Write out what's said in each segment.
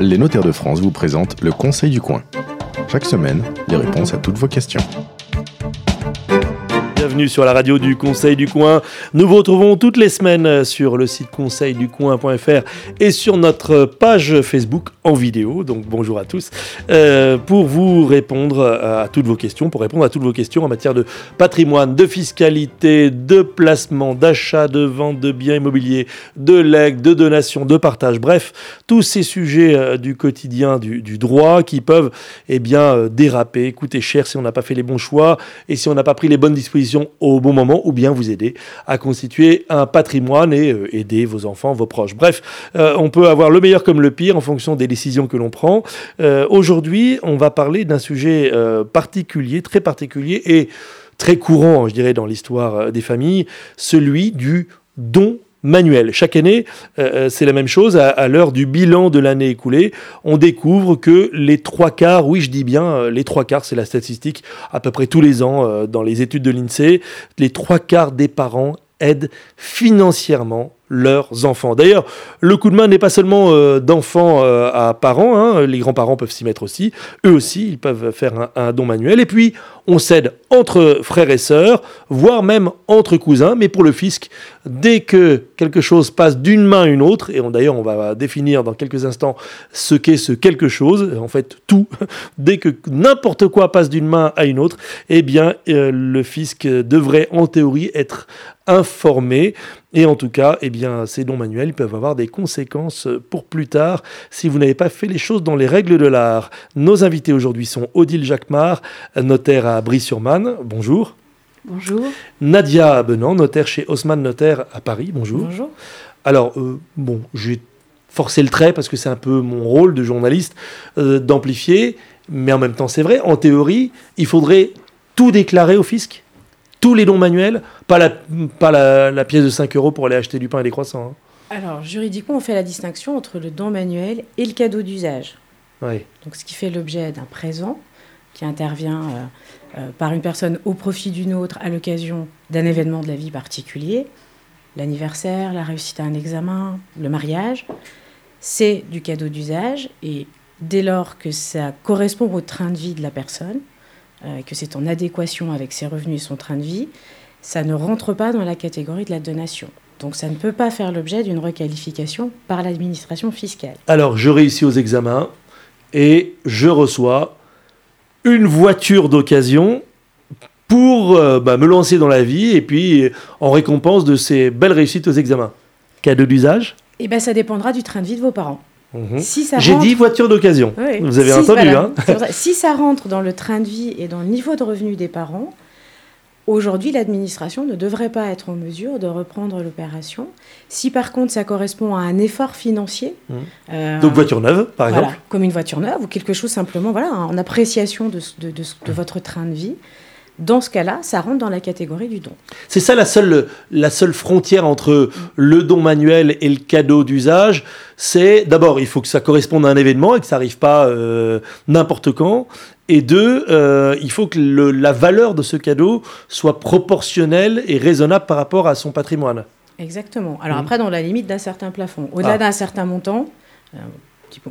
Les notaires de France vous présentent le Conseil du coin. Chaque semaine, les réponses à toutes vos questions bienvenue sur la radio du Conseil du Coin. Nous vous retrouvons toutes les semaines sur le site conseilducoin.fr et sur notre page Facebook en vidéo. Donc bonjour à tous. Euh, pour vous répondre à toutes vos questions, pour répondre à toutes vos questions en matière de patrimoine, de fiscalité, de placement, d'achat, de vente de biens immobiliers, de legs, de donation, de partage. Bref, tous ces sujets euh, du quotidien du, droit qui peuvent eh bien, euh, déraper, coûter cher si on n'a pas fait les bons choix et si on n'a pas pris les bonnes dispositions au bon moment ou bien vous aider à constituer un patrimoine et euh, aider vos enfants, vos proches. Bref, euh, on peut avoir le meilleur comme le pire en fonction des décisions que l'on prend. Euh, aujourd'hui, on va parler d'un sujet particulier, très particulier et très courant, je dirais, dans l'histoire des familles, celui du don manuel. Chaque année, euh, euh, c'est la même chose. À, l'heure du bilan de l'année écoulée, on découvre que les trois quarts, oui je dis bien, euh, les trois quarts, c'est la statistique, à peu près tous les ans dans les études de l'INSEE, les trois quarts des parents aident financièrement leurs enfants. D'ailleurs, le coup de main n'est pas seulement euh, d'enfants euh, à parents, hein. les grands-parents peuvent s'y mettre aussi, eux aussi, ils peuvent faire un, don manuel, et puis on s'aide entre frères et sœurs, voire même entre cousins, mais pour le fisc, dès que quelque chose passe d'une main à une autre, et d'ailleurs on va définir dans quelques instants ce qu'est ce quelque chose, en fait tout, dès que n'importe quoi passe d'une main à une autre, eh bien euh, le fisc devrait en théorie être informé. Et en tout cas, eh bien, ces dons manuels peuvent avoir des conséquences pour plus tard si vous n'avez pas fait les choses dans les règles de l'art. Nos invités aujourd'hui sont Odile Jacquemart, notaire à Brie-sur-Marne. Bonjour. Bonjour. Nadia Benant, notaire chez Haussmann Notaire à Paris. Bonjour. Bonjour. Alors, euh, bon, j'ai forcé le trait parce que c'est un peu mon rôle de journaliste euh, d'amplifier, mais en même temps, c'est vrai, en théorie, il faudrait tout déclarer au fisc? Tous les dons manuels, pas la, pas la, pièce de 5 euros pour aller acheter du pain et des croissants. Hein. Alors, juridiquement, on fait la distinction entre le don manuel et le cadeau d'usage. Oui. Donc, ce qui fait l'objet d'un présent qui intervient euh, euh, par une personne au profit d'une autre à l'occasion d'un événement de la vie particulier, l'anniversaire, la réussite à un examen, le mariage, c'est du cadeau d'usage et dès lors que ça correspond au train de vie de la personne, euh, que c'est en adéquation avec ses revenus et son train de vie, ça ne rentre pas dans la catégorie de la donation. Donc ça ne peut pas faire l'objet d'une requalification par l'administration fiscale. Alors je réussis aux examens et je reçois une voiture d'occasion pour euh, bah, me lancer dans la vie et puis en récompense de ces belles réussites aux examens. Cadeau d'usage? Eh bien ça dépendra du train de vie de vos parents. Mhm. J'ai dit voiture d'occasion. Vous avez entendu, hein Si ça rentre dans le train de vie et dans le niveau de revenu des parents, aujourd'hui, l'administration ne devrait pas être en mesure de reprendre l'opération. Si par contre, ça correspond à un effort financier. Mhm. Euh, Donc voiture neuve, par exemple Comme une voiture neuve ou quelque chose simplement voilà, en appréciation de, de votre train de vie dans ce cas-là, ça rentre dans la catégorie du don. C'est ça la seule, la seule frontière entre le don manuel et le cadeau d'usage. C'est d'abord, il faut que ça corresponde à un événement et que ça n'arrive pas euh, n'importe quand. Et deux, euh, il faut que la valeur de ce cadeau soit proportionnelle et raisonnable par rapport à son patrimoine. Exactement. Alors mmh. après, dans la limite d'un certain plafond. Au-delà ah. d'un certain montant, euh,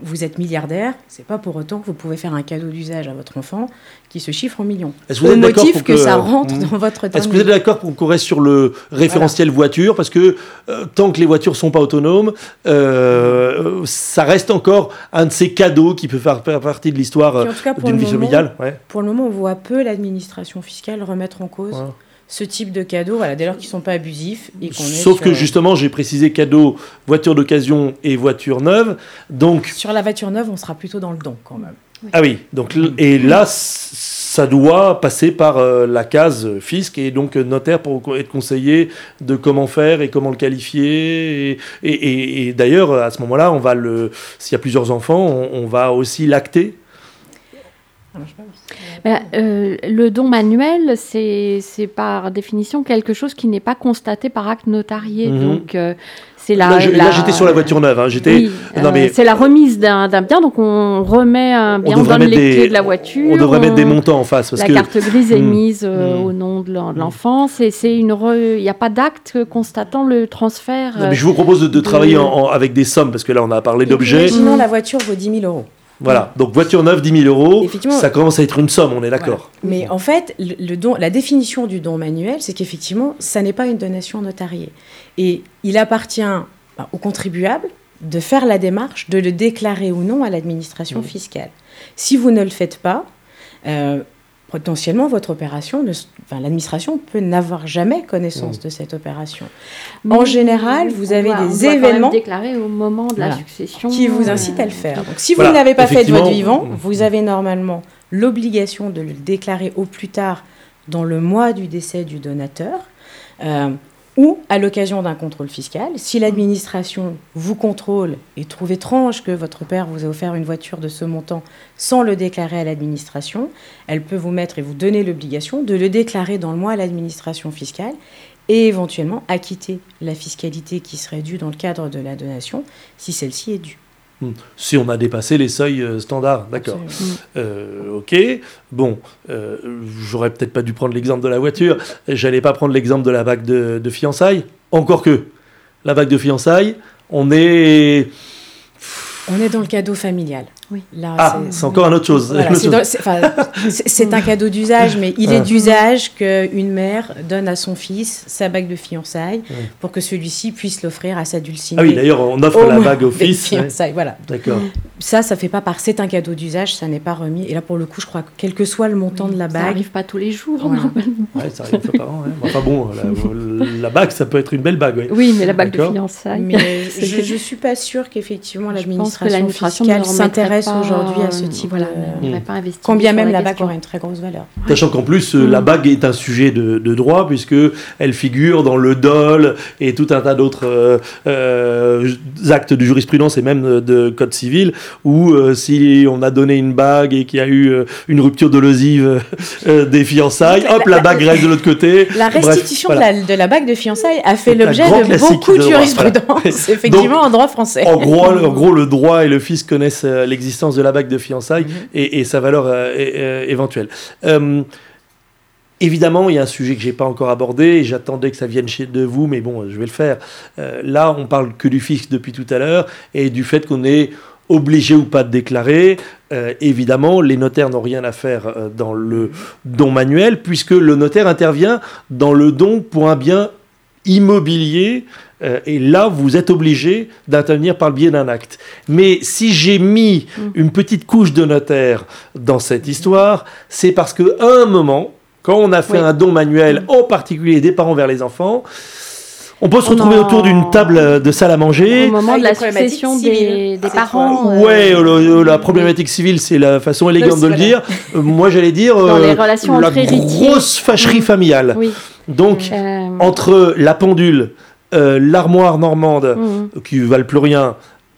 vous êtes milliardaire, c'est pas pour autant que vous pouvez faire un cadeau d'usage à votre enfant qui se chiffre en millions. Est-ce que vous êtes motif que, ça rentre dans votre Est-ce que vous êtes d'accord pour qu'on reste sur le référentiel voiture? Parce que euh, tant que les voitures sont pas autonomes, euh, ça reste encore un de ces cadeaux qui peut faire, partie de l'histoire d'une vie familiale. Pour le moment, on voit peu l'administration fiscale remettre en cause ce type de cadeaux, voilà, dès lors qu'ils ne sont pas abusifs. Et Sauf que justement, j'ai précisé cadeau, voiture d'occasion et voiture neuve. Donc... Sur la voiture neuve, on sera plutôt dans le don quand même. Ah oui, donc, et là, ça doit passer par euh, la case fisc et donc notaire pour être conseillé de comment faire et comment le qualifier. Et, d'ailleurs, à ce moment-là, on va le, s'il y a plusieurs enfants, on, on va aussi l'acter Ben, euh, le don manuel, c'est par définition quelque chose qui n'est pas constaté par acte notarié. Mhm. Donc, euh, c'est la. Là, je- là, la- j'étais sur la voiture neuve. hein, J'étais. Oui, non, euh, mais c'est la remise d'un d'un bien, donc on remet un bien, on, devrait donne les mettre des- clés de la voiture. on devrait mettre des on- montants en face. Parce la que, carte grise est Hmm. mise euh, Hmm. au nom de de l'enfant. C'est c'est une. re- Il n'y a pas d'acte constatant le transfert. Non, mais je vous propose de, de de- travailler en- en- avec des sommes, parce que là, on a parlé d'objets. Imaginons la voiture vaut 10 000 euros. Voilà, donc voiture neuve, 10 000 euros, ça commence à être une somme, on est d'accord. Mais en fait, le, don, la définition du don manuel, c'est qu'effectivement, ça n'est pas une donation notariée. Et il appartient bah, au contribuable de faire la démarche de le déclarer ou non à l'administration Mhm. fiscale. Si vous ne le faites pas, euh, potentiellement votre opération, ne s- enfin, l'administration peut n'avoir jamais connaissance Mhm. de cette opération. mais en général, vous on avez doit- des on événements déclarer au moment de la Voilà. succession. qui vous euh, incite à le faire. Donc, si vous Voilà, l'avez pas fait de votre vivant, vous avez normalement l'obligation de le déclarer au plus tard dans le mois du décès du donateur euh, ou à l'occasion d'un contrôle fiscal. Si l'administration vous contrôle et trouve étrange que votre père vous ait offert une voiture de ce montant sans le déclarer à l'administration, elle peut vous mettre et vous donner l'obligation de le déclarer dans le mois à l'administration fiscale et éventuellement acquitter la fiscalité qui serait due dans le cadre de la donation si celle-ci est due. Hmm. Si on a dépassé les seuils euh, standards, d'accord. Absolument. Euh, ok, bon, euh, j'aurais peut-être pas dû prendre l'exemple de la voiture, j'allais pas prendre l'exemple de la bague de, de fiançailles, encore que la bague de fiançailles, on est... On est dans le cadeau familial. Oui. Là, Ah, c'est encore une autre chose. Voilà, c'est un cadeau d'usage, mais il Ah. est d'usage qu'une mère donne à son fils sa bague de fiançailles Ouais. pour que celui-ci puisse l'offrir à sa dulcinée. Ah oui, d'ailleurs, on offre la bague au fils. ouais. Voilà. D'accord. Ça, ça fait pas part. C'est un cadeau d'usage, ça n'est pas remis. Et là, pour le coup, je crois que quel que soit le montant de la Ça bague, n'arrive pas tous les jours. Voilà. normalement. Ouais, ça arrive par an. ouais. Enfin bon, la, la bague, ça peut être une belle bague. ouais. Oui, mais la bague de fiançailles. mais je, je suis pas sûre qu'effectivement l'administration fiscale ne remettrait s'intéresse pas, aujourd'hui à ce euh, type voilà, de... ne va pas investir Quand bien sur même la bague aurait une très grosse valeur. Sachant qu'en plus, euh, la Mm. bague est un sujet de, de droit, puisque elle figure dans le dol et tout un tas d'autres euh, euh, actes de jurisprudence et même de code civil, où euh, si on a donné une bague et qu'il y a eu euh, une rupture dolosive euh, des fiançailles, hop, la bague reste de l'autre côté. La Bref, restitution voilà. de, la, de la bague de fiançailles a fait l'objet de beaucoup de de jurisprudence, effectivement, en droit français. En gros, en gros, le droit et le fils connaissent euh, l'existence de la bague de fiançailles Mhm. et, et sa valeur euh, euh, éventuelle. Euh, évidemment, il y a un sujet que j'ai pas encore abordé et j'attendais que ça vienne chez de vous, mais bon, je vais le faire. Euh, là, on parle que du fisc depuis tout à l'heure et du fait qu'on est obligé ou pas de déclarer. Euh, évidemment, les notaires n'ont rien à faire euh, dans le don manuel puisque le notaire intervient dans le don pour un bien immobilier euh, et là, vous êtes obligé d'intervenir par le biais d'un acte. Mais si j'ai mis Mm. une petite couche de notaire dans cette histoire, c'est parce qu'à un moment, quand on a fait Oui. un don manuel, en particulier des parents vers les enfants, on peut se On retrouver en- autour d'une table de salle à manger. Au moment Ah, de la succession des, parents. euh, Ouais, le- la problématique civile, c'est la façon élégante de le dire. Euh, moi, j'allais dire Dans les euh, relations la entre héritiers. grosse fâcherie Mm. familiale. Oui. Donc, euh, entre la pendule, euh, l'armoire normande, mm. qui valent plus rien,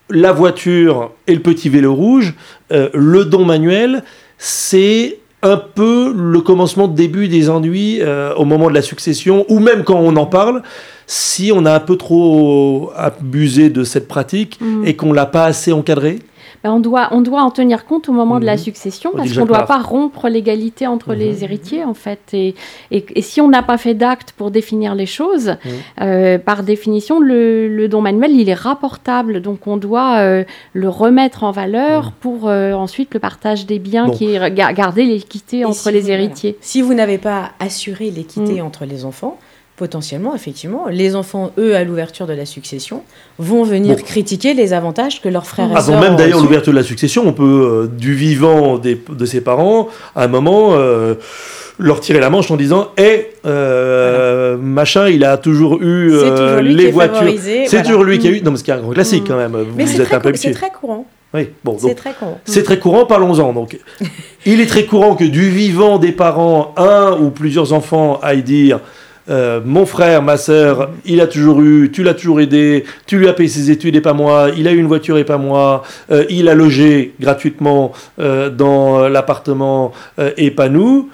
la voiture et le petit vélo rouge, euh, le don manuel, c'est un peu le commencement de début des ennuis euh, au moment de la succession, ou même quand on en parle, si on a un peu trop abusé de cette pratique Mm. et qu'on l'a pas assez encadré. Ben, on, doit, on doit en tenir compte au moment de la Mhm. succession On parce qu'on ne doit pas rompre l'égalité entre Mhm. les héritiers en fait. Et, et, et si on n'a pas fait d'acte pour définir les choses, Mhm. euh, par définition, le, le don manuel, il est rapportable. Donc on doit euh, le remettre en valeur Mhm. pour euh, ensuite le partage des biens, Bon. qui est garder l'équité entre si les voilà. héritiers. Si vous n'avez pas assuré l'équité Mm. entre les enfants, potentiellement, effectivement, les enfants, eux, à l'ouverture de la succession, vont venir Bon. critiquer les avantages que leurs frères et sœurs Avant même d'ailleurs l'ouverture de la succession, on peut, euh, du vivant des- de ses parents, à un moment, euh, leur tirer la manche en disant Hé, euh, machin, il a toujours eu toujours les voitures. C'est voilà. toujours lui qui a Mm. eu. Non, mais ce qui est un grand classique Mm. quand même. Mais Vous c'est êtes très, un peu c'est très courant. Oui, bon, C'est très courant. c'est très courant, parlons-en. Donc, il est très courant que du vivant des parents, un ou plusieurs enfants aillent dire euh, mon frère, ma sœur, il a toujours eu, tu l'as toujours aidé, tu lui as payé ses études et pas moi, il a eu une voiture et pas moi, euh, il a logé gratuitement euh, dans l'appartement et pas nous.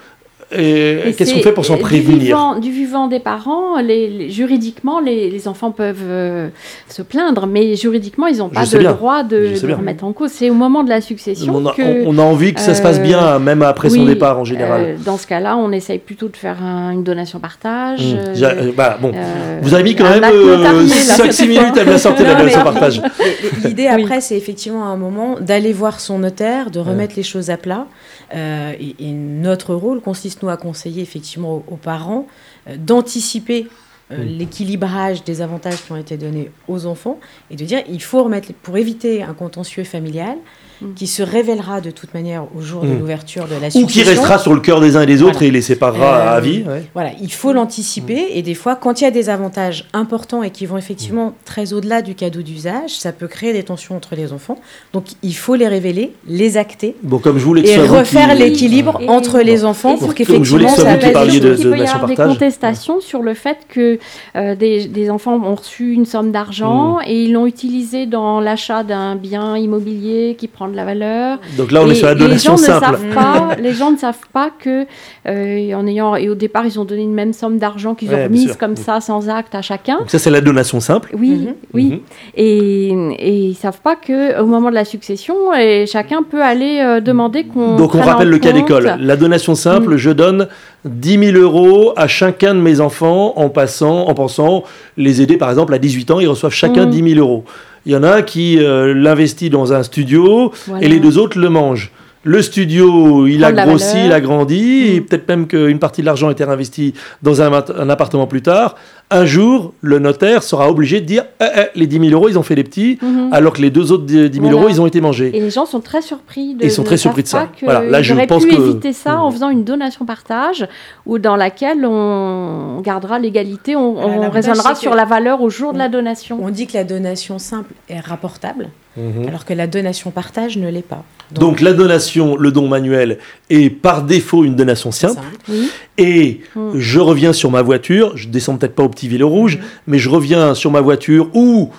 Qu'est-ce qu'on fait pour s'en du prévenir vivant, Du vivant des parents, les, les- juridiquement, les, les enfants peuvent euh, se plaindre, mais juridiquement, ils n'ont pas bien. droit de, de remettre en cause. C'est au moment de la succession on a, que... on a envie que ça se passe euh, bien, même après son oui, départ en général. euh, dans ce cas-là, on essaye plutôt de faire un- une donation-partage. Euh, J'a- euh, bah, bon. euh, Vous avez mis quand même acte notarié, là, 5-6 cette minutes à me la sortir la donation partage. L'idée Oui. après, c'est effectivement à un moment d'aller voir son notaire, de remettre les choses à plat. Euh, et, et notre rôle consiste, nous, à conseiller effectivement aux, aux parents euh, d'anticiper euh, l'équilibrage des avantages qui ont été donnés aux enfants et de dire il faut remettre, pour éviter un contentieux familial Mm. qui se révélera de toute manière au jour de Mm. l'ouverture de la Ou qui succession. restera sur le cœur des uns et des autres Voilà. et les séparera Euh, à vie. ouais. Voilà, il faut l'anticiper et des fois, quand il y a des avantages importants et qui vont effectivement très au-delà du cadeau d'usage, ça peut créer des tensions entre les enfants. Donc, il faut les révéler, les acter Bon, comme je voulais que et refaire qui- l'équilibre Et- entre les enfants pour qu'effectivement ça reste- parliez de- Il peut y avoir des partage. contestations sur le fait que euh, des, des enfants ont reçu une somme d'argent et ils l'ont utilisé dans l'achat d'un bien immobilier qui prend de la valeur. Donc là, on est sur la les donation gens simple. Ne savent pas, les gens ne savent pas que, euh, en ayant, et au départ, ils ont donné une même somme d'argent qu'ils Ouais, ont sûr. comme ça, sans acte à chacun. Donc ça, c'est la donation simple. Oui, Mhm. oui. Mhm. Et, et ils savent pas que au moment de la succession, et chacun peut aller euh, demander qu'on. Donc on rappelle le cas d'école. La donation simple, Mm. je donne 10 000 euros à chacun de mes enfants en passant, en pensant les aider par exemple à 18 ans, ils reçoivent chacun Mm. 10 000 euros. Il y en a un qui euh, l'investit dans un studio Voilà. et les deux autres le mangent. Le studio, il a grossi, valeur. il a grandi, et Mm. peut-être même qu'une partie de l'argent a été réinvesti dans un, appartement plus tard. Un jour, le notaire sera obligé de dire Eh, eh, les 10 000 euros, ils ont fait les petits, Mhm. alors que les deux autres 10 000 Voilà. euros, ils ont été mangés. Et les gens sont très surpris de. Ils sont très surpris de ça. Voilà, là, ils je auraient pense pu que- éviter ça en Mm. faisant une donation partage, ou dans laquelle on gardera l'égalité, on, Voilà, on l'avantage, raisonnera sur la valeur au jour de la donation. On dit que la donation simple est rapportable, Mhm. alors que la donation partage ne l'est pas. Donc la donation, le don manuel, est par défaut une donation simple. Oui. Et Mm. je reviens sur ma voiture, je descends peut-être pas au petit vélo rouge, mais je reviens sur ma voiture ou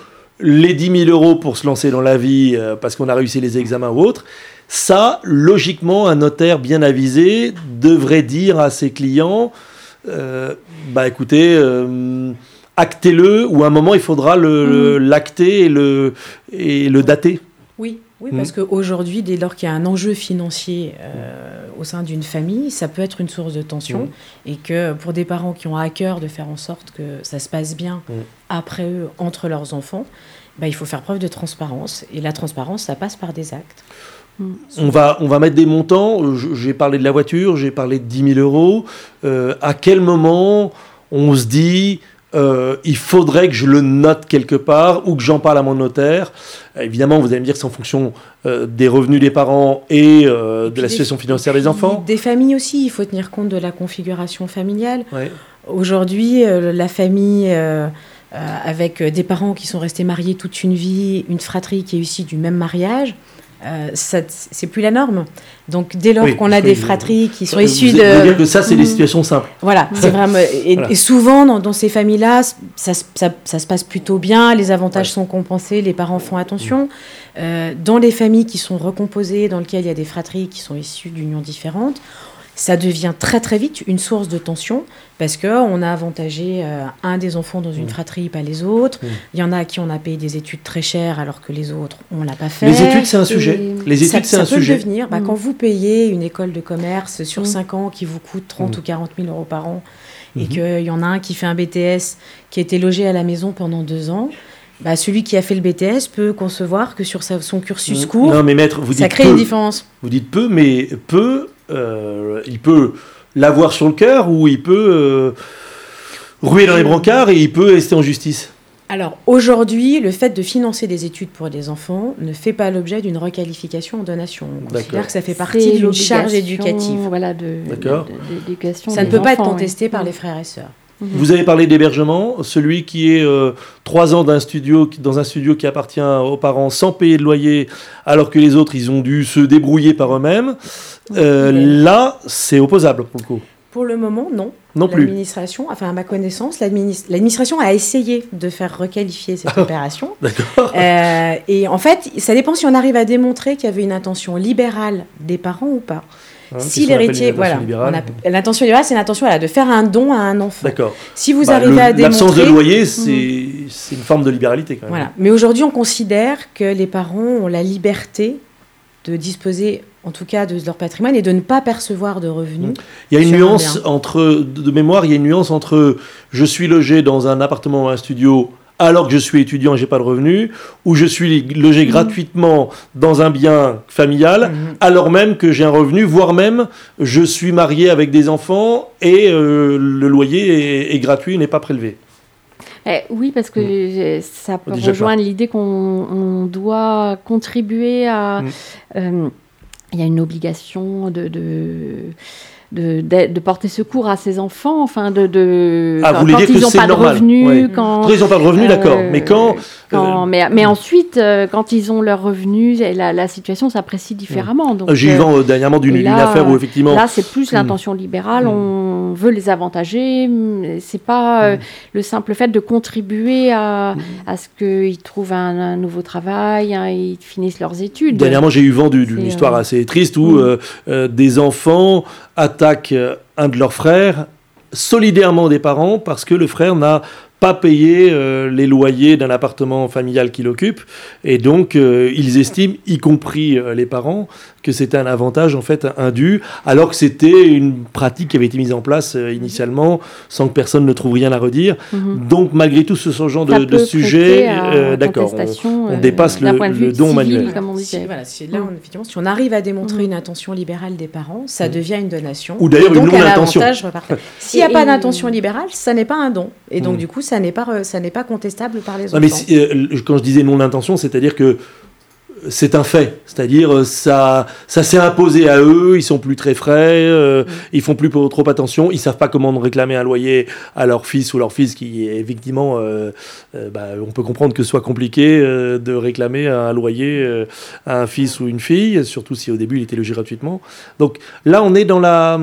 les 10 000 euros pour se lancer dans la vie euh, parce qu'on a réussi les examens ou autre. Ça, logiquement, un notaire bien avisé devrait dire à ses clients, euh, bah écoutez, euh, actez-le, ou à un moment il faudra le- le- l'acter et le, et le dater. Oui, oui Mm. parce qu'aujourd'hui, dès lors qu'il y a un enjeu financier euh, au sein d'une famille, ça peut être une source de tension. Et que pour des parents qui ont à cœur de faire en sorte que ça se passe bien Mm. après eux, entre leurs enfants, bah, il faut faire preuve de transparence. Et la transparence, ça passe par des actes. On va, on va mettre des montants. J'ai parlé de la voiture, j'ai parlé de 10 000 euros. Euh, à quel moment on se dit euh, il faudrait que je le note quelque part ou que j'en parle à mon notaire Évidemment, vous allez me dire que c'est en fonction euh, des revenus des parents et euh, de la situation financière des enfants. Des familles aussi, il faut tenir compte de la configuration familiale. Ouais. Aujourd'hui, la famille avec des parents qui sont restés mariés toute une vie, une fratrie qui est issue du même mariage, euh, c'est plus la norme. Donc dès lors Oui, qu'on a des fratries qui sont Vous- issues vous voulez dire de... que ça, c'est des Mhm. situations simples. Voilà, c'est vraiment... Et, Voilà. et souvent, dans, dans ces familles-là, ça, se- ça- ça se passe plutôt bien, les avantages Ouais. sont compensés, les parents font attention. Euh, dans les familles qui sont recomposées, dans lesquelles il y a des fratries qui sont issues d'unions différentes, ça devient très très vite une source de tension parce qu'on a avantagé euh, un des enfants dans une Mm. fratrie, pas les autres. Mm. Il y en a à qui on a payé des études très chères alors que les autres, on l'a pas fait. Les études, c'est un et sujet. Les Ça- études, c'est ça un peut sujet. devenir. Bah, Mm. Quand vous payez une école de commerce sur Mm. 5 ans qui vous coûte 30 Mm. ou 40 000 euros par an, et qu'il y en a un qui fait un BTS qui a été logé à la maison pendant deux ans, bah, celui qui a fait le BTS peut concevoir que sur sa- son cursus court, Non, mais maître, vous ça dites crée peu. une différence. Vous dites peu, mais peu, il peut l'avoir sur le cœur ou il peut euh, ruer dans les brancards et il peut rester en justice. Alors aujourd'hui, le fait de financer des études pour des enfants ne fait pas l'objet d'une requalification en donation. On D'accord. considère que ça fait partie d'une charge éducative. Voilà, de, Ça ne peut pas être contesté par les frères et sœurs. Mhm. Vous avez parlé d'hébergement, celui qui est euh, trois ans d'un studio, qui- dans un studio qui appartient aux parents sans payer de loyer, alors que les autres, ils ont dû se débrouiller par eux-mêmes. Euh. Là, c'est opposable pour le coup. Pour le moment, non. Non plus. L'administration, enfin à ma connaissance, l'adminis- l'administration a essayé de faire requalifier cette opération. D'accord. Euh, et en fait, ça dépend si on arrive à démontrer qu'il y avait une intention libérale des parents ou pas. Hein, si l'héritier, voilà, l'intention libérale, c'est l'intention voilà, de faire un don à un enfant. D'accord. Si vous Bah, arrivez le- à L'absence démontrer, de loyer, c'est c'est une forme de libéralité quand même. voilà. Mais aujourd'hui, on considère que les parents ont la liberté de disposer, en tout cas, de leur patrimoine et de ne pas percevoir de revenus. Il y a une un nuance entre, de mémoire, il y a une nuance entre je suis logé dans un appartement ou un studio alors que je suis étudiant et j'ai pas de revenu, ou je suis logé gratuitement dans un bien familial Mhm. alors même que j'ai un revenu, voire même je suis marié avec des enfants et euh, le loyer est, est gratuit, n'est pas prélevé. Eh, oui, parce que euh, ça peut Déjà rejoindre l'idée qu'on on doit contribuer à. Mm. euh, Il y a une obligation de. de de, de- de porter secours à ses enfants, enfin de, de Ah, vous quand, voulez quand dire ils n'ont c'est pas de revenus, ouais. quand, ils n'ont pas de revenu, Euh, d'accord, mais quand... quand- euh, mais, mais ensuite, euh, quand ils ont leurs revenus, la, la situation s'apprécie différemment. J'ai eu euh, vent euh, dernièrement d'une affaire où effectivement... Là, c'est plus Mm. l'intention libérale. Mm. On veut les avantager. C'est pas euh, Mm. le simple fait de contribuer à, Mm. à ce qu'ils trouvent un, un nouveau travail, hein, ils finissent leurs études. Dernièrement, j'ai eu vent du- d'une histoire assez triste où des enfants attaquent euh, un de leurs frères solidairement des parents parce que le frère n'a pas payé euh, les loyers d'un appartement familial qu'il occupe. Et donc euh, ils estiment, y compris les parents, que c'était un avantage en fait indu alors que c'était une pratique qui avait été mise en place euh, initialement sans que personne ne trouve rien à redire. Mhm. Donc malgré tout ce genre Ça de, de sujet, à euh, d'accord, on- euh, dépasse le- point de le vue don civil, manuel. comme on Si, voilà, si, là, on- effectivement, si on arrive à démontrer Mm. une intention libérale des parents, ça Mm. devient une donation. Ou d'ailleurs une non-intention. S'il n'y a Et- pas d'intention libérale, ça n'est pas un don. Et donc, Mm. du coup, ça n'est pas, re- ça n'est pas contestable par les Non, mais si- euh, quand je disais non-intention, c'est-à-dire que c'est un fait. C'est-à-dire euh, ça, ça s'est imposé à eux, ils sont plus très frais, euh, ils font plus trop attention, ils savent pas comment réclamer un loyer à leur fils ou leur fils qui est effectivement, euh, euh, bah, on peut comprendre que ce soit compliqué de réclamer un loyer à un fils ou une fille, surtout si au début il était logé gratuitement. Donc là, on est dans la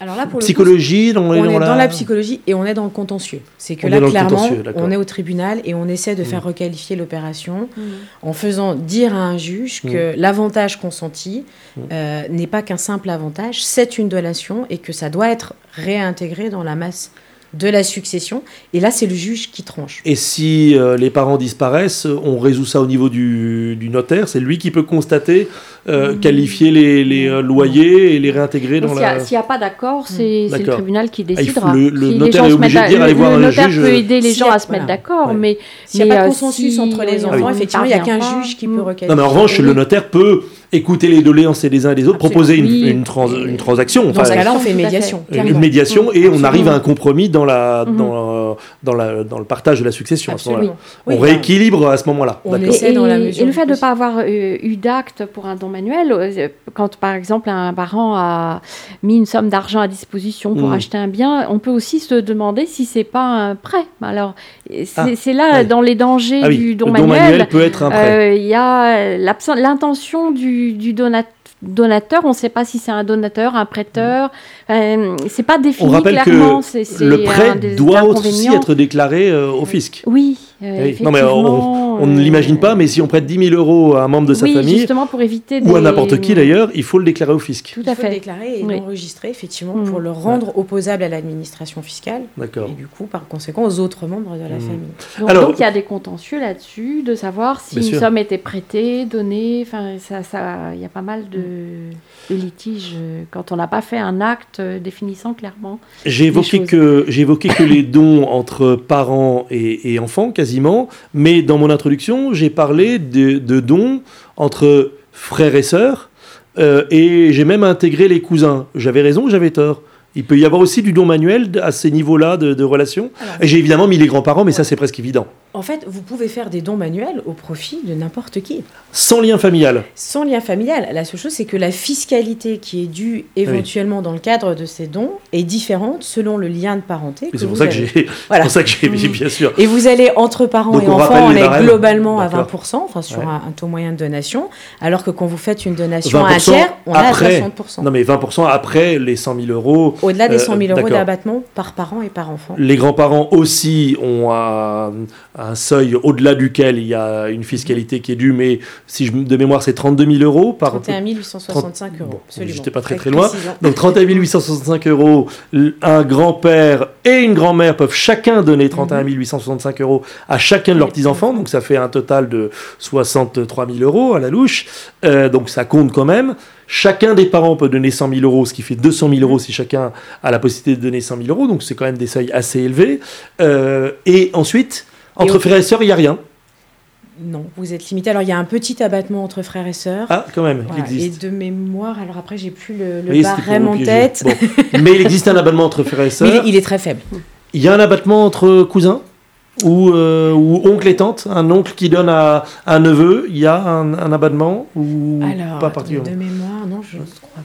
Alors là, pour le coup, psychologie, dans, on est dans dans la psychologie et on est dans le contentieux. C'est que On là, clairement, on est au tribunal et on essaie de faire Mm. requalifier l'opération Mhm. en faisant dire à un juge que l'avantage consenti Mm. euh, n'est pas qu'un simple avantage, c'est une donation et que ça doit être réintégré dans la masse de la succession. Et là, c'est le juge qui tranche. Et si euh, les parents disparaissent, on résout ça au niveau du, du notaire. C'est lui qui peut constater, euh, qualifier les, les, euh, loyers et les réintégrer Donc, dans S'il n'y a, la. s'il y a pas d'accord, c'est c'est le tribunal qui Ah, décidera. le- le Si les notaire gens est obligé de dire, à- allez le- voir le un notaire juge, peut euh, aider les gens a- à se mettre voilà. d'accord, Ouais. mais S'il n'y a Mais, pas de consensus si entre les enfants, n'y effectivement, il n'y a qu'un pas, juge qui peut Non, requalifier. mais en revanche, le notaire peut écouter les doléances des uns et des autres, Absolument. proposer une, Oui. une, trans- une transaction, Dans enfin, ce cas-là, on fait une médiation. une médiation, et on arrive à un compromis dans, la, Mhm. dans, dans, la, dans le partage de la succession à ce moment-là. Absolument. Oui, on rééquilibre à ce moment-là. Et, dans la et- mesure et le fait de ne pas avoir euh, eu d'acte pour un don manuel, euh, quand par exemple un parent a mis une somme d'argent à disposition pour Mm. acheter un bien, on peut aussi se demander si c'est pas un prêt. Alors c'est Ah, c'est là ouais. dans les dangers Ah oui, du don le don manuel. peut être un prêt. euh, Il y a l'intention du, du dona- donateur. On ne sait pas si c'est un donateur, un prêteur. Euh, c'est pas défini On rappelle clairement. que le prêt doit aussi être déclaré euh, au fisc. Oui, euh, Oui. Non, mais on- ne euh, l'imagine pas, mais si on prête 10 000 euros à un membre de sa oui, famille, justement pour éviter ou à n'importe qui d'ailleurs, il faut le déclarer au fisc. Tout Il à faut le fait. déclarer et Oui. l'enregistrer, effectivement, Mm. pour le rendre opposable à l'administration fiscale D'accord. et du coup, par conséquent, aux autres membres de la Mm. famille. Donc, Alors- donc, il y a des contentieux là-dessus, de savoir si une sûr. somme était prêtée, donnée. Enfin, ça, ça, il y a pas mal de, de litiges euh, quand on n'a pas fait un acte euh, définissant clairement. J'ai évoqué, que, j'ai évoqué que les dons entre parents et, et enfants, mais dans mon introduction, j'ai parlé de, dons entre frères et sœurs, euh, et j'ai même intégré les cousins. J'avais raison j'avais tort? Il peut y avoir aussi du don manuel à ces niveaux-là de, de relations. J'ai évidemment mis les grands-parents, mais ça c'est presque évident. En fait, vous pouvez faire des dons manuels au profit de n'importe qui. Sans lien familial. Sans lien familial, la seule chose, c'est que la fiscalité qui est due éventuellement dans le cadre de ces dons est différente selon le lien de parenté. C'est pour vous ça que avez. j'ai, Voilà. pour ça que j'ai, Mhm. bien sûr. Et vous allez entre parents Donc et on enfants, on est globalement à D'accord. 20%, enfin sur Ouais. un, un taux moyen de donation, alors que quand vous faites une donation à un 20% tiers, on a à 60%. Non mais 20% après les 100 000 euros Au-delà des Euh, 100 000 euros d'abattement par parent et par enfant. Les grands-parents aussi ont un, un seuil au-delà duquel il y a une fiscalité qui est due, mais si je, de mémoire, c'est 32 000 euros par 31 865 euros. Bon, j'étais pas très, très loin. précision. Donc 31 865 euros, un grand-père et une grand-mère peuvent chacun donner 31 865 euros à chacun de leurs petits-enfants, donc ça fait un total de 63 000 euros à la louche, Euh, donc ça compte quand même. Chacun des parents peut donner 100 000 euros, ce qui fait 200 000 euros si chacun a la possibilité de donner 100 000 euros, donc c'est quand même des seuils assez élevés. Euh, et ensuite, entre au- frères et sœurs, il n'y a rien. Non, vous êtes limité. Alors, il y a un petit abattement entre frères et sœurs. Ah, quand même, Voilà. il existe. Et de mémoire, alors après, j'ai plus le, Oui, barème en tête. Bon. Mais il existe un abattement entre frères et sœurs. il est très faible. Il y a un abattement entre cousins? Ou, euh, ou oncle et tante Un oncle qui donne à un neveu, il y a un, un abattement ou Alors, pas particulièrement de mémoire, non, je ne crois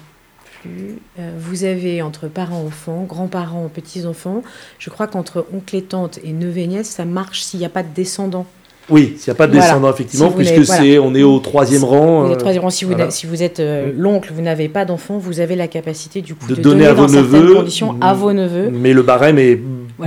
plus. Euh, vous avez entre parents-enfants, grands-parents, petits-enfants. Je crois qu'entre oncle et tante et neveu et nièce, ça marche s'il n'y a pas de descendants. Oui, s'il n'y a pas de Voilà. descendant, effectivement, Si puisque voilà. c'est on est au troisième rang. Vous euh, troisième rang. Si vous, voilà. n'a- si vous êtes euh, l'oncle, vous n'avez pas d'enfant, vous avez la capacité du coup De de, donner à vos neveux, conditions à vos neveux. Mais le barème est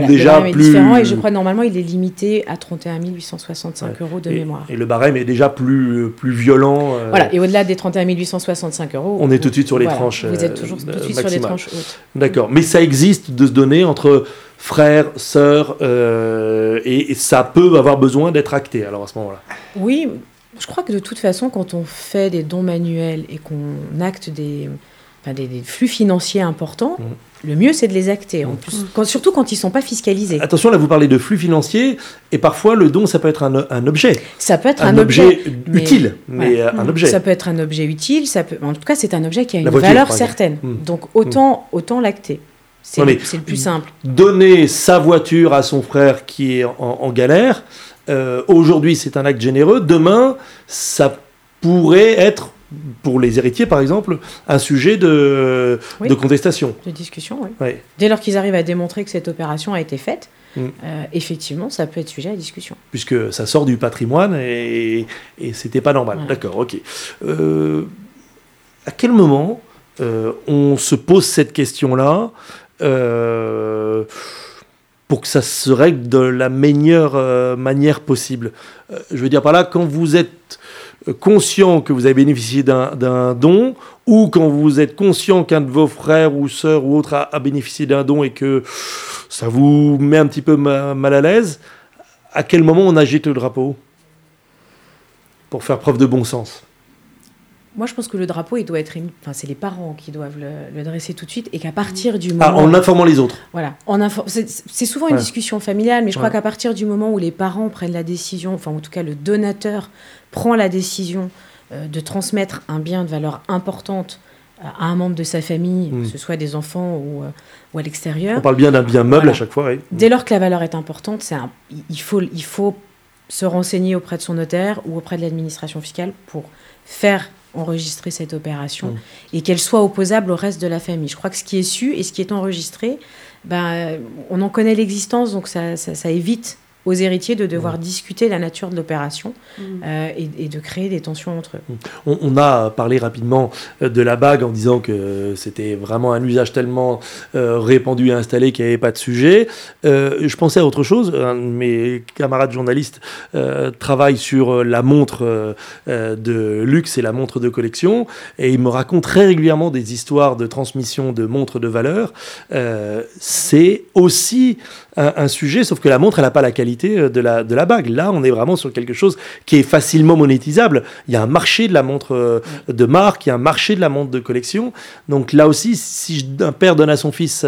déjà le barème est plus. différent et je crois normalement il est limité à 31 865 Ouais. euros de et, mémoire. et le barème est déjà plus, plus violent. euh, Voilà, et au-delà des 31 865 euros, On est tout de suite sur les tranches, Vous êtes toujours tout de suite sur les tranches hautes. D'accord. Mais ça existe de se donner entre frères, sœurs, euh, et, et ça peut avoir besoin d'être acté alors à ce moment-là. Oui, je crois que de toute façon, quand on fait des dons manuels et qu'on acte des, enfin, des, des flux financiers importants, Mhm. le mieux c'est de les acter. En plus, quand- surtout quand ils ne sont pas fiscalisés. Attention, là vous parlez de flux financiers, et parfois le don ça peut être un, un objet. Ça peut être un, un, objet, mais- utile, mais Ouais. euh, un objet. Ça peut être un objet utile, ça peut... en tout cas c'est un objet qui a une voiture, valeur certaine. Mm. Donc autant, autant l'acter. C'est le- plus simple. Donner sa voiture à son frère qui est en, en galère, euh, aujourd'hui c'est un acte généreux, demain ça pourrait être, pour les héritiers par exemple, un sujet de, Oui. de contestation. De discussion, oui. Dès lors qu'ils arrivent à démontrer que cette opération a été faite, Mm. euh, effectivement, ça peut être sujet à discussion. puisque ça sort du patrimoine et, et c'était pas normal. D'accord, ok. Euh, à quel moment euh, on se pose cette question-là euh, pour que ça se règle de la meilleure euh, manière possible Euh, Je veux dire par là, quand vous êtes conscient que vous avez bénéficié d'un don, ou quand vous êtes conscient qu'un de vos frères ou sœurs ou autres a, bénéficié d'un don et que ça vous met un petit peu ma- mal à l'aise, à quel moment on agite le drapeau Pour faire preuve de bon sens? Moi, je pense que le drapeau, il doit être émis. Enfin, c'est les parents qui doivent le, le dresser tout de suite et qu'à partir du moment. Ah, en informant les autres. Voilà. En infor- c'est, souvent une Ouais. discussion familiale, mais je crois Ouais. qu'à partir du moment où les parents prennent la décision, enfin, en tout cas, le donateur prend la décision euh, de transmettre un bien de valeur importante à un membre de sa famille, Mm. que ce soit des enfants ou, euh, ou à On l'extérieur, parle bien d'un bien meuble Voilà. à chaque fois. oui. dès lors que la valeur est importante, c'est un- il, faut, il faut se renseigner auprès de son notaire ou auprès de l'administration fiscale pour faire enregistrer cette opération Mm. et qu'elle soit opposable au reste de la famille. Je crois que ce qui est su et ce qui est enregistré, ben, on en connaît l'existence, donc ça, ça- ça évite aux héritiers de devoir discuter la nature de l'opération Mm. euh, et, et de créer des tensions entre eux. On, on a parlé rapidement euh, de la bague en disant que c'était vraiment un usage tellement euh, répandu et installé qu'il n'y avait pas de sujet. Euh, je pensais à autre chose. Un de mes camarades journalistes travaille sur la montre de luxe et la montre de collection. Et il me raconte très régulièrement des histoires de transmission de montres de valeur. C'est aussi un, un sujet, sauf que la montre, elle n'a pas la qualité euh, de la, de la bague. Là, on est vraiment sur quelque chose qui est facilement monétisable. Il y a un marché de la montre euh, de marque, il y a un marché de la montre de collection. Donc là aussi, si un père donne à son fils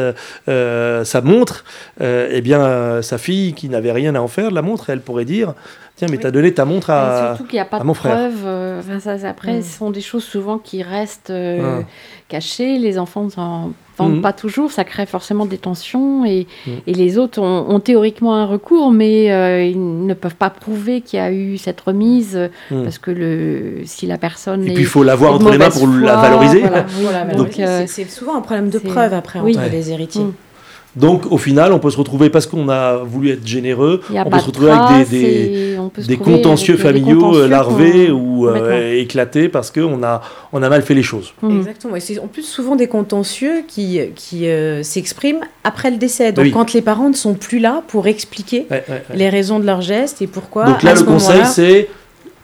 euh, sa montre, euh, eh bien, euh, sa fille qui n'avait rien à en faire de la montre, elle pourrait dire Tiens, mais Oui. t'as donné ta montre Et à. surtout qu'il n'y a pas à de mon frère. preuves. euh, enfin, ça, ça, après, Mm. ce sont des choses souvent qui restent euh, Ah. cachées. Les enfants ne s'en vendent Mhm. pas toujours. Ça crée forcément des tensions. Et, Mm. et les autres ont, ont théoriquement un recours, mais euh, ils ne peuvent pas prouver qu'il y a eu cette remise. Mm. Parce que le, si la personne Et est. puis il faut l'avoir entre les mains pour la valoriser. voilà, oui, Voilà, donc, euh, c'est c'est souvent un problème de preuve après oui. entre Ouais. les héritiers. Donc au final, on peut se retrouver, parce qu'on a voulu être généreux, on peut se de retrouver avec des, des, trouver contentieux avec des familiaux contentieux euh, larvés ou euh, éclatés parce qu'on a, on a mal fait les choses. Mhm. Exactement. Et c'est en plus souvent des contentieux qui, qui euh, s'expriment après le décès. Donc Oui. quand les parents ne sont plus là pour expliquer Ouais, ouais, ouais. les raisons de leur geste et pourquoi. Donc là, à ce le conseil, c'est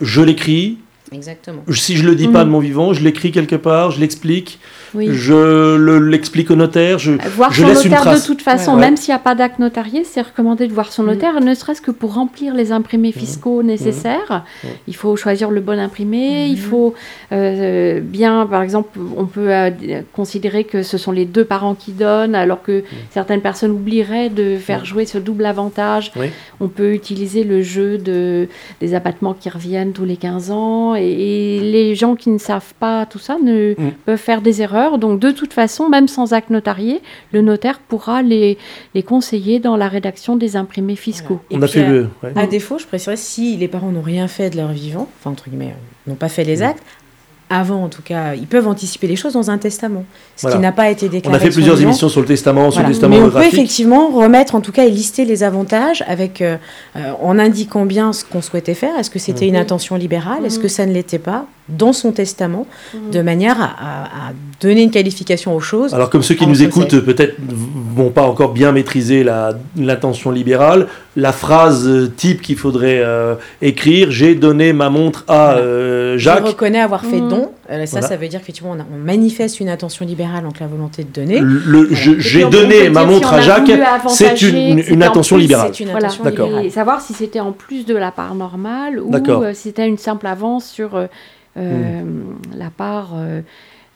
je l'écris. Exactement. Si je le dis pas Mhm. de mon vivant, je l'écris quelque part, je l'explique, Oui. je le- l'explique au notaire. Je, Voir je son laisse une notaire de toute façon, Ouais, ouais. même s'il n'y a pas d'acte notarié, c'est recommandé de voir son Mhm. notaire, ne serait-ce que pour remplir les imprimés fiscaux nécessaires. Mhm. Il faut choisir le bon imprimé, il faut euh, bien, par exemple, on peut euh, considérer que ce sont les deux parents qui donnent, alors que certaines personnes oublieraient de faire jouer ce double avantage. Oui. On peut utiliser le jeu de, des abattements qui reviennent tous les 15 ans, et, et les gens qui ne savent pas tout ça ne peuvent faire des erreurs. Donc, de toute façon, même sans acte notarié, le notaire pourra les, les conseiller dans la rédaction des imprimés fiscaux. On a fait à- le. ouais. À défaut, je préciserais si les parents n'ont rien fait de leur vivant, enfin entre guillemets, euh, n'ont pas fait les Mm. actes, avant en tout cas, ils peuvent anticiper les choses dans un testament, ce Voilà. qui n'a pas été On déclaré. a fait plusieurs vivant. émissions sur le testament, sur Voilà. le testament Mais on peut effectivement remettre en tout cas et lister les avantages avec euh, euh, en indiquant bien ce qu'on souhaitait faire. Est-ce que c'était une Mhm. intention libérale? Est-ce Mhm. que ça ne l'était pas? Dans son testament Mhm. de manière à, à- à donner une qualification aux choses Alors comme ceux qui nous écoutent peut-être vont pas encore bien maîtriser la- l'intention libérale, la phrase euh, type qu'il faudrait euh, écrire, j'ai donné ma montre à euh, Je Jacques. reconnais avoir fait Mhm. don. Euh, ça, Voilà. ça veut dire qu'effectivement, on, a- on manifeste une intention libérale, donc la volonté de donner. Je- j'ai donné ma montre on à Jacques, c'est une, une en intention plus, libérale. C'est une Voilà. intention D'accord. libérale. Et savoir si c'était en plus de la part normale ou euh, si c'était une simple avance sur euh, Hmm. la part euh,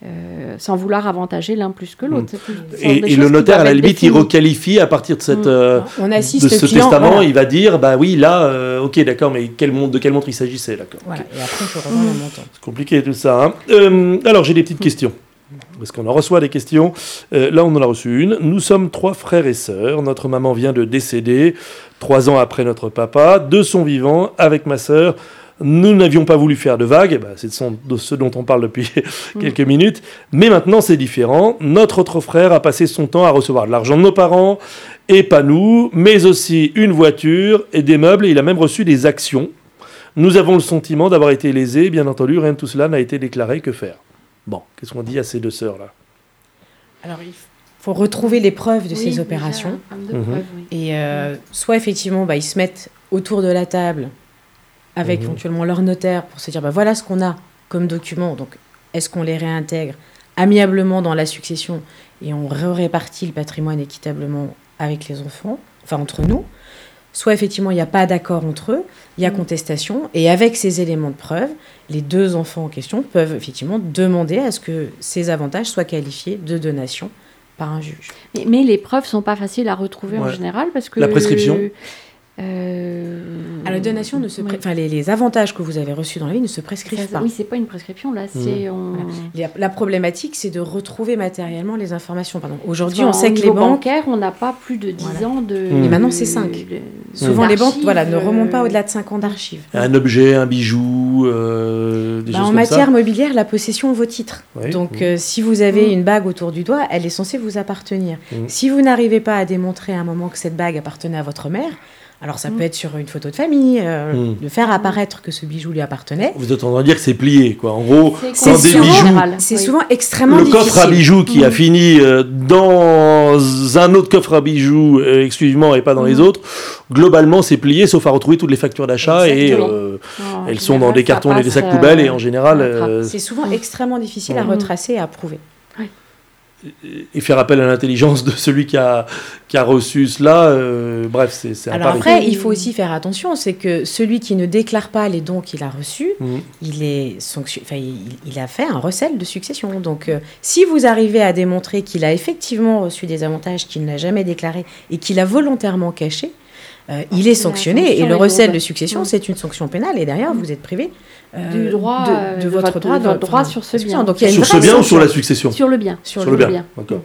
euh, sans vouloir avantager l'un plus que l'autre. Sont Et, le notaire, à la limite, il requalifie à partir de, cette, Mm. euh, On de ce client. testament, voilà. il va dire, bah oui, là, euh, ok, d'accord, mais montre, de quelle montre il s'agissait, d'accord. Voilà. ok. Et après, on peut revendre le montant. C'est compliqué tout ça. hein. Euh, alors, j'ai des petites questions. Parce qu'on en reçoit des questions? Euh, là, on en a reçu une. Nous sommes trois frères et sœurs. Notre maman vient de décéder trois ans après notre papa. De son vivant, avec ma sœur, nous n'avions pas voulu faire de vagues. Bah, c'est de, son- de ce dont on parle depuis quelques minutes. Mais maintenant, c'est différent. Notre autre frère a passé son temps à recevoir de l'argent de nos parents, et pas nous, mais aussi une voiture et des meubles. Et il a même reçu des actions. Nous avons le sentiment d'avoir été lésés. Bien entendu, rien de tout cela n'a été déclaré. Que faire? Bon, qu'est-ce qu'on dit à ces deux sœurs-là Alors, il faut retrouver les preuves de Oui, ces opérations. de oui. Et euh, soit effectivement, bah, ils se mettent autour de la table avec Mhm. éventuellement leur notaire pour se dire bah, voilà ce qu'on a comme document. Donc, est-ce qu'on les réintègre amiablement dans la succession et on répartit le patrimoine équitablement avec les enfants, enfin entre nous Soit effectivement, il n'y a pas d'accord entre eux, il y a Mhm. contestation, et avec ces éléments de preuve, les deux enfants en question peuvent effectivement demander à ce que ces avantages soient qualifiés de donation par un juge. Mais, mais les preuves sont pas faciles à retrouver en général parce que La prescription euh, Ah, la donation ne se oui. enfin, les, les avantages que vous avez reçus dans la vie ne se prescrivent Ça- pas. Oui, c'est pas une prescription là, c'est on... La, la problématique, c'est de retrouver matériellement les informations. Aujourd'hui, on sait que les banques, bancaire, on n'a pas plus de 10 Voilà. ans de. Et maintenant, c'est cinq. de- souvent les banques voilà, ne remontent pas euh, au-delà de 5 ans d'archives. Un objet, un bijou, euh, des Bah, choses en comme matière ça mobilière, la possession vaut titre. Oui, Donc, oui. euh, si vous avez Mm. une bague autour du doigt, elle est censée vous appartenir. Mm. Si vous n'arrivez pas à démontrer à un moment que cette bague appartenait à votre mère, alors ça Mm. peut être sur une photo de famille, euh, Mm. de faire apparaître que ce bijou lui appartenait. Vous êtes en train de dire que c'est plié, quoi. En gros, C'est quand C'est des souvent- bijoux, général, C'est oui. souvent extrêmement le difficile. coffre à bijoux qui a Mm. fini euh, dans un autre coffre à bijoux euh, exclusivement et pas dans les autres, globalement c'est plié sauf à retrouver toutes les factures d'achat et euh, En elles sont dans des cartons et des sacs euh, poubelles et en général euh, C'est souvent extrêmement difficile à retracer et à prouver. Et faire appel à l'intelligence de celui qui a, qui a reçu cela, euh, bref, c'est Alors après, il faut aussi faire attention, c'est que celui qui ne déclare pas les dons qu'il a reçus, Mhm. il, est sanction- enfin, il, il a fait un recel de succession. Donc euh, si vous arrivez à démontrer qu'il a effectivement reçu des avantages qu'il n'a jamais déclarés et qu'il a volontairement cachés, euh, il est sanctionné. sanction Et le recel de succession, Mm. c'est une sanction pénale. Et derrière, vous êtes privé euh, Du droit, de, euh, de de votre votre- droit, de votre droit enfin, sur ce succession. bien. Donc il y a une Sur ce bien ou sur sanction. la succession Sur le bien. Sur Sur le bien. bien, d'accord.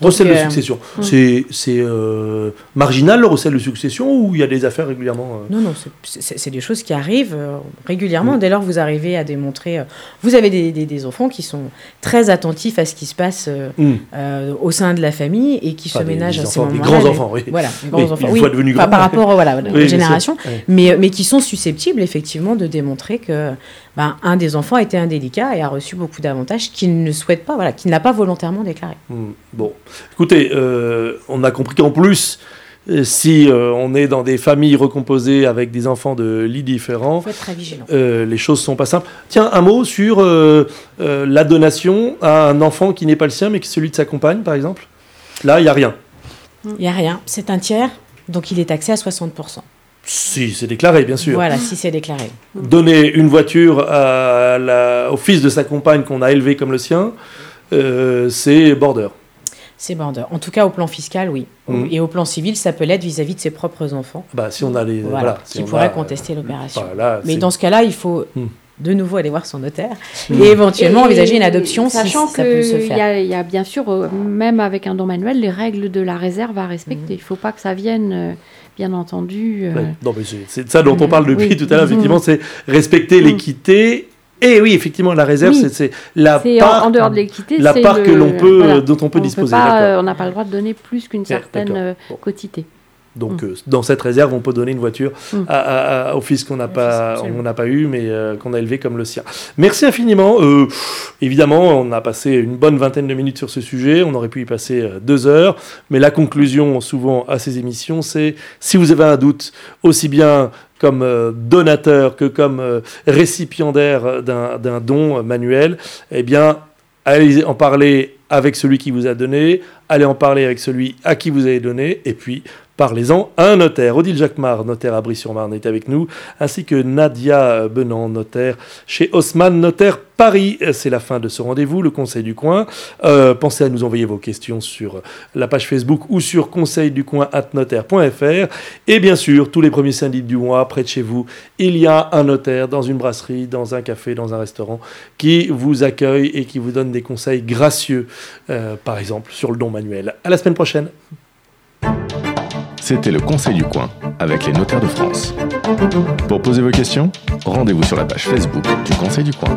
Recel de succession. Mm. C'est c'est, euh, marginal le recel de succession ou il y a des affaires régulièrement euh Non, non, c'est- c'est c'est des choses qui arrivent euh, régulièrement. Mm. Dès lors que vous arrivez à démontrer. euh, vous avez des, des- des enfants qui sont très attentifs à ce qui se passe euh, Hmm. euh, au sein de la famille et qui Enfin, se des- ménagent à ces enfants, des moments-là. grands enfants, oui. Voilà, grands enfants. une oui, fois devenus grands. Par rapport euh, voilà, aux Oui, générations. Ouais. Mais, mais qui sont susceptibles, effectivement, de démontrer que ben, un des enfants a été indélicat et a reçu beaucoup d'avantages qu'il ne souhaite pas, voilà, qu'il n'a pas volontairement déclaré. Hmm, Bon, écoutez, euh, on a compris qu'en plus, euh, si euh, on est dans des familles recomposées avec des enfants de lits différents, faut être très vigilant. euh, les choses sont pas simples. Tiens, un mot sur euh, euh, la donation à un enfant qui n'est pas le sien, mais qui est celui de sa compagne, par exemple. Là, il n'y a rien. Il n'y a rien. C'est un tiers, donc il est taxé à 60%. Si, c'est déclaré, bien sûr. Voilà, si c'est déclaré. Donner une voiture à la- au fils de sa compagne qu'on a élevé comme le sien, euh, c'est border. C'est border. En tout cas, au plan fiscal, oui. Mhm. Et au plan civil, ça peut l'être vis-à-vis de ses propres enfants. Bah, si on a les. Voilà, Voilà, si qui on pourraient contester l'opération. Voilà, Mais dans ce cas-là, il faut Hmm. De nouveau aller voir son notaire Hmm. et éventuellement Et envisager une adoption si sachant ça peut se qu'il y, faire. a- il y a bien sûr, euh, même avec un don manuel, les règles de la réserve à respecter. Il ne faut pas que ça vienne, euh, bien entendu. euh, Ouais, non, mais c'est- ça dont on parle depuis Oui. tout à l'heure, effectivement, c'est respecter l'équité. Et oui, effectivement, la réserve, Oui. c'est- la part, en, en dehors de l'équité. la part le- que l'on peut, voilà. dont on peut On disposer. pas, on n'a pas le droit de donner plus qu'une certaine Bon. quotité. Donc, Mm. euh, dans cette réserve, on peut donner une voiture Mm. à- à- à- au fils qu'on n'a pas, fils, absolument. on n'a pas eu, mais euh, qu'on a élevé comme le sien. Merci infiniment. Euh, évidemment, on a passé une bonne vingtaine de minutes sur ce sujet. On aurait pu y passer deux heures. Mais la conclusion, souvent, à ces émissions, c'est si vous avez un doute, aussi bien comme donateur que comme récipiendaire d'un don manuel, eh bien, allez en parler avec celui qui vous a donné, allez en parler avec celui à qui vous avez donné, et puis parlez-en un notaire. Odile Jacquemart, notaire à Brie-sur-Marne, est avec nous, ainsi que Nadia Benan, notaire chez Haussmann Notaire Paris. C'est la fin de ce rendez-vous, le Conseil du Coin. Euh, pensez à nous envoyer vos questions sur la page Facebook ou sur conseilducoin.notaire.fr. Et bien sûr, tous les premiers samedis du mois, près de chez vous, il y a un notaire dans une brasserie, dans un café, dans un restaurant, qui vous accueille et qui vous donne des conseils gracieux, euh, par exemple sur le don manuel. À la semaine prochaine. C'était le Conseil du coin avec les notaires de France. Pour poser vos questions, rendez-vous sur la page Facebook du Conseil du coin.